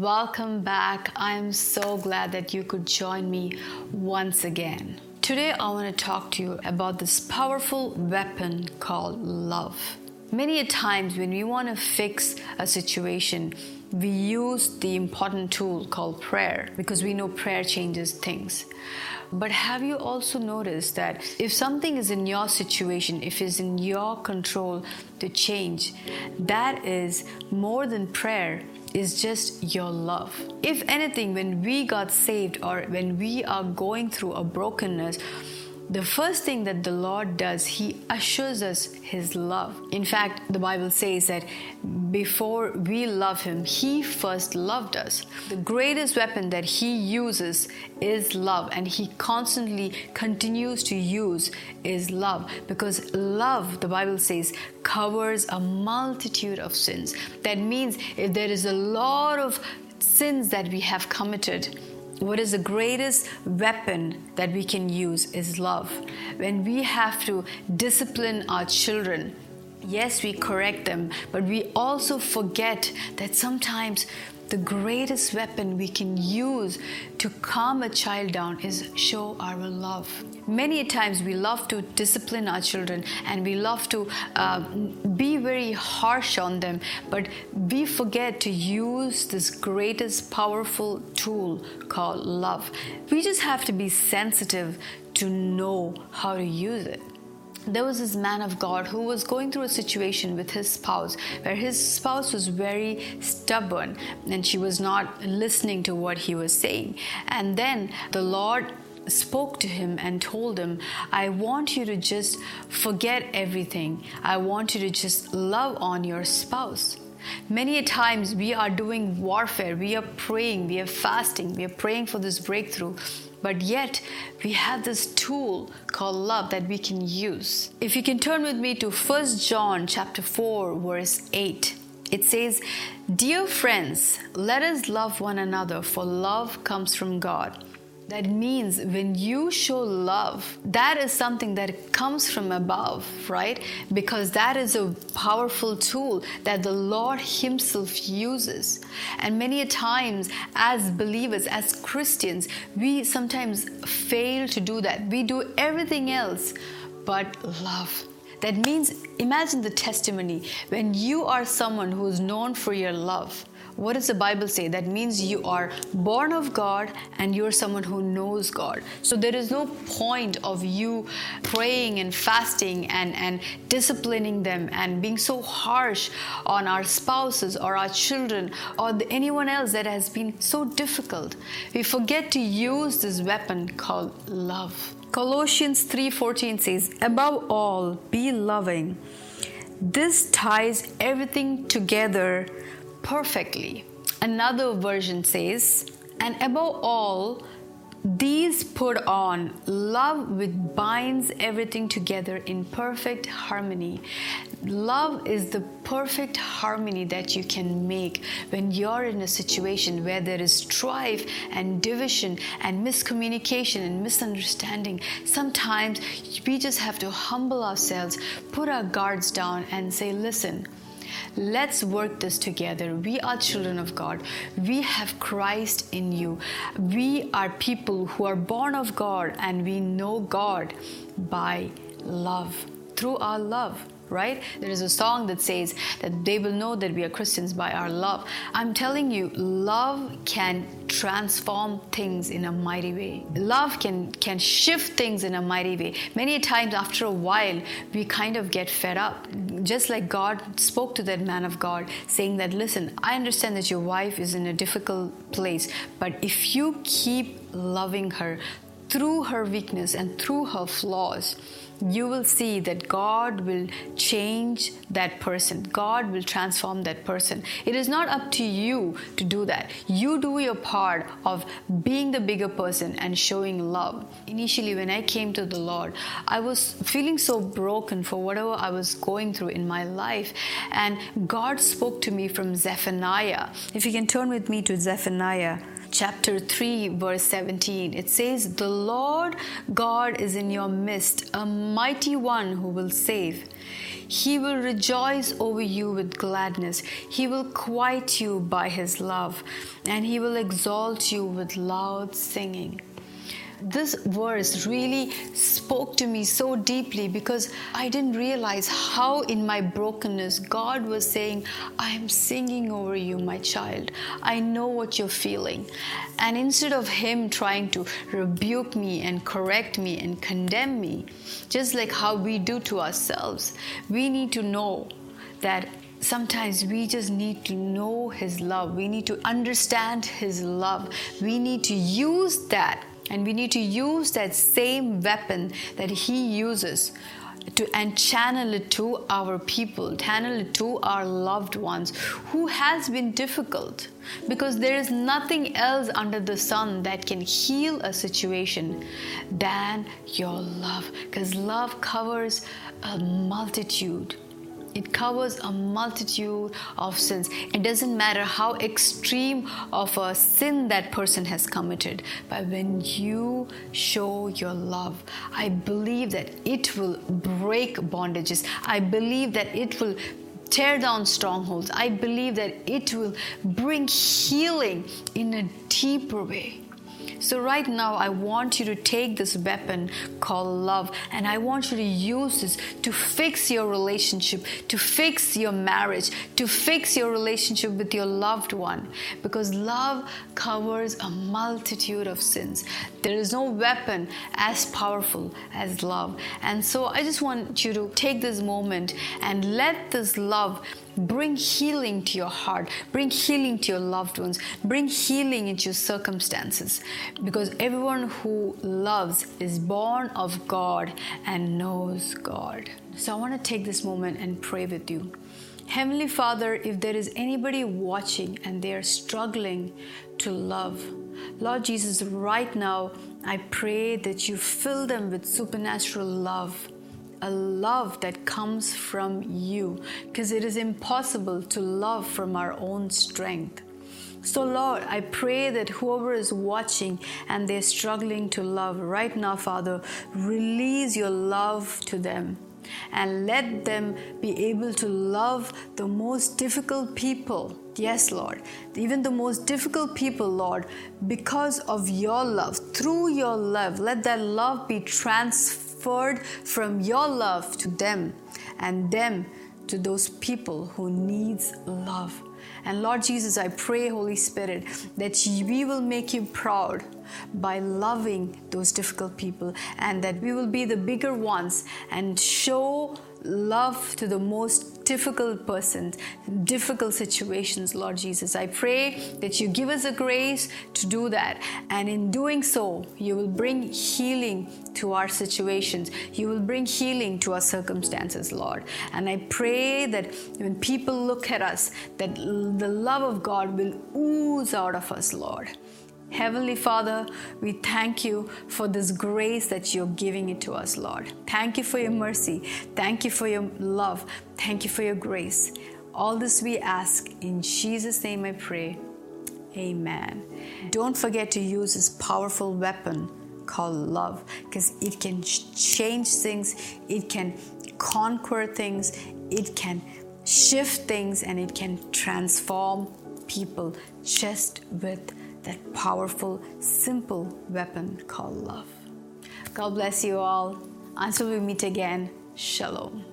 Welcome back. I'm so glad that you could join me once again. Today, I want to talk to you about this powerful weapon called love. Many a times, when we want to fix a situation, we use the important tool called prayer because we know prayer changes things. But have you also noticed that if something is in your situation, if it's in your control to change, that is more than prayer, is just your love. If anything, when we got saved or when we are going through a brokenness, the first thing that the Lord does, He assures us His love. In fact, the Bible says that before we love Him, He first loved us. The greatest weapon that He uses is love, and He constantly continues to use is love because love, the Bible says, covers a multitude of sins. That means if there is a lot of sins that we have committed, what is the greatest weapon that we can use is love. When we have to discipline our children, yes, we correct them, but we also forget that sometimes the greatest weapon we can use to calm a child down is show our love. Many times we love to discipline our children and we love to uh, be very harsh on them, but we forget to use this greatest powerful tool called love. We just have to be sensitive to know how to use it there was this man of God who was going through a situation with his spouse where his spouse was very stubborn and she was not listening to what he was saying. And then the Lord spoke to him and told him, I want you to just forget everything. I want you to just love on your spouse. Many times we are doing warfare, we are praying, we are fasting, we are praying for this breakthrough, but yet we have this tool called love that we can use. If you can turn with me to 1 John chapter 4 verse 8. It says, "Dear friends, let us love one another for love comes from God." That means when you show love, that is something that comes from above, right? Because that is a powerful tool that the Lord Himself uses. And many a times, as believers, as Christians, we sometimes fail to do that. We do everything else but love. That means, imagine the testimony when you are someone who is known for your love what does the Bible say? That means you are born of God and you're someone who knows God. So there is no point of you praying and fasting and, and disciplining them and being so harsh on our spouses or our children or anyone else that has been so difficult. We forget to use this weapon called love. Colossians 3:14 says, "Above all, be loving." This ties everything together perfectly. Another version says, and above all, these put on love which binds everything together in perfect harmony. Love is the perfect harmony that you can make when you're in a situation where there is strife and division and miscommunication and misunderstanding. Sometimes we just have to humble ourselves, put our guards down, and say, Listen, Let's work this together. We are children of God. We have Christ in you. We are people who are born of God and we know God by love, through our love right? There is a song that says that they will know that we are Christians by our love. I'm telling you, love can transform things in a mighty way. Love can can shift things in a mighty way. Many times after a while, we kind of get fed up. Just like God spoke to that man of God, saying that, listen, I understand that your wife is in a difficult place, but if you keep loving her through her weakness and through her flaws, you will see that God will change that person. God will transform that person. It is not up to you to do that. You do your part of being the bigger person and showing love. Initially, when I came to the Lord, I was feeling so broken for whatever I was going through in my life. And God spoke to me from Zephaniah. If you can turn with me to Zephaniah chapter 3, verse 17. It says, The Lord God is in your midst, a mighty one who will save. He will rejoice over you with gladness. He will quiet you by his love, and he will exalt you with loud singing this verse really spoke to me so deeply because I didn't realize how, in my brokenness, God was saying, I am singing over you, my child. I know what you're feeling. And instead of Him trying to rebuke me and correct me and condemn me, just like how we do to ourselves, we need to know that sometimes we just need to know His love. We need to understand His love. We need to use that and we need to use that same weapon that He uses to and channel it to our people, channel it to our loved ones who has been difficult. Because there is nothing else under the sun that can heal a situation than your love. Because love covers a multitude it covers a multitude of sins. It doesn't matter how extreme of a sin that person has committed, but when you show your love, I believe that it will break bondages. I believe that it will tear down strongholds. I believe that it will bring healing in a deeper way. So, right now, I want you to take this weapon called love and I want you to use this to fix your relationship, to fix your marriage, to fix your relationship with your loved one. Because love covers a multitude of sins. There is no weapon as powerful as love. And so, I just want you to take this moment and let this love Bring healing to your heart, bring healing to your loved ones, bring healing into your circumstances. Because everyone who loves is born of God and knows God. So I want to take this moment and pray with you. Heavenly Father, if there is anybody watching and they are struggling to love, Lord Jesus, right now, I pray that you fill them with supernatural love a love that comes from you because it is impossible to love from our own strength. So, Lord, I pray that whoever is watching and they're struggling to love right now, Father, release your love to them and let them be able to love the most difficult people. Yes, Lord, even the most difficult people, Lord, because of your love, through your love, let that love be transferred from your love to them and them to those people who needs love. And Lord Jesus, I pray, Holy Spirit, that we will make you proud by loving those difficult people and that we will be the bigger ones and show love to the most difficult persons, difficult situations, Lord Jesus. I pray that you give us a grace to do that. And in doing so, you will bring healing to our situations. You will bring healing to our circumstances, Lord. And I pray that when people look at us, that the love of God will ooze out of us, Lord. Heavenly Father, we thank you for this grace that you're giving it to us, Lord. Thank you for your mercy. Thank you for your love. Thank you for your grace. All this we ask in Jesus' name I pray. Amen. Don't forget to use this powerful weapon called love because it can change things, it can conquer things, it can shift things, and it can transform people just with that powerful, simple weapon called love. God bless you all. Until we meet again, Shalom.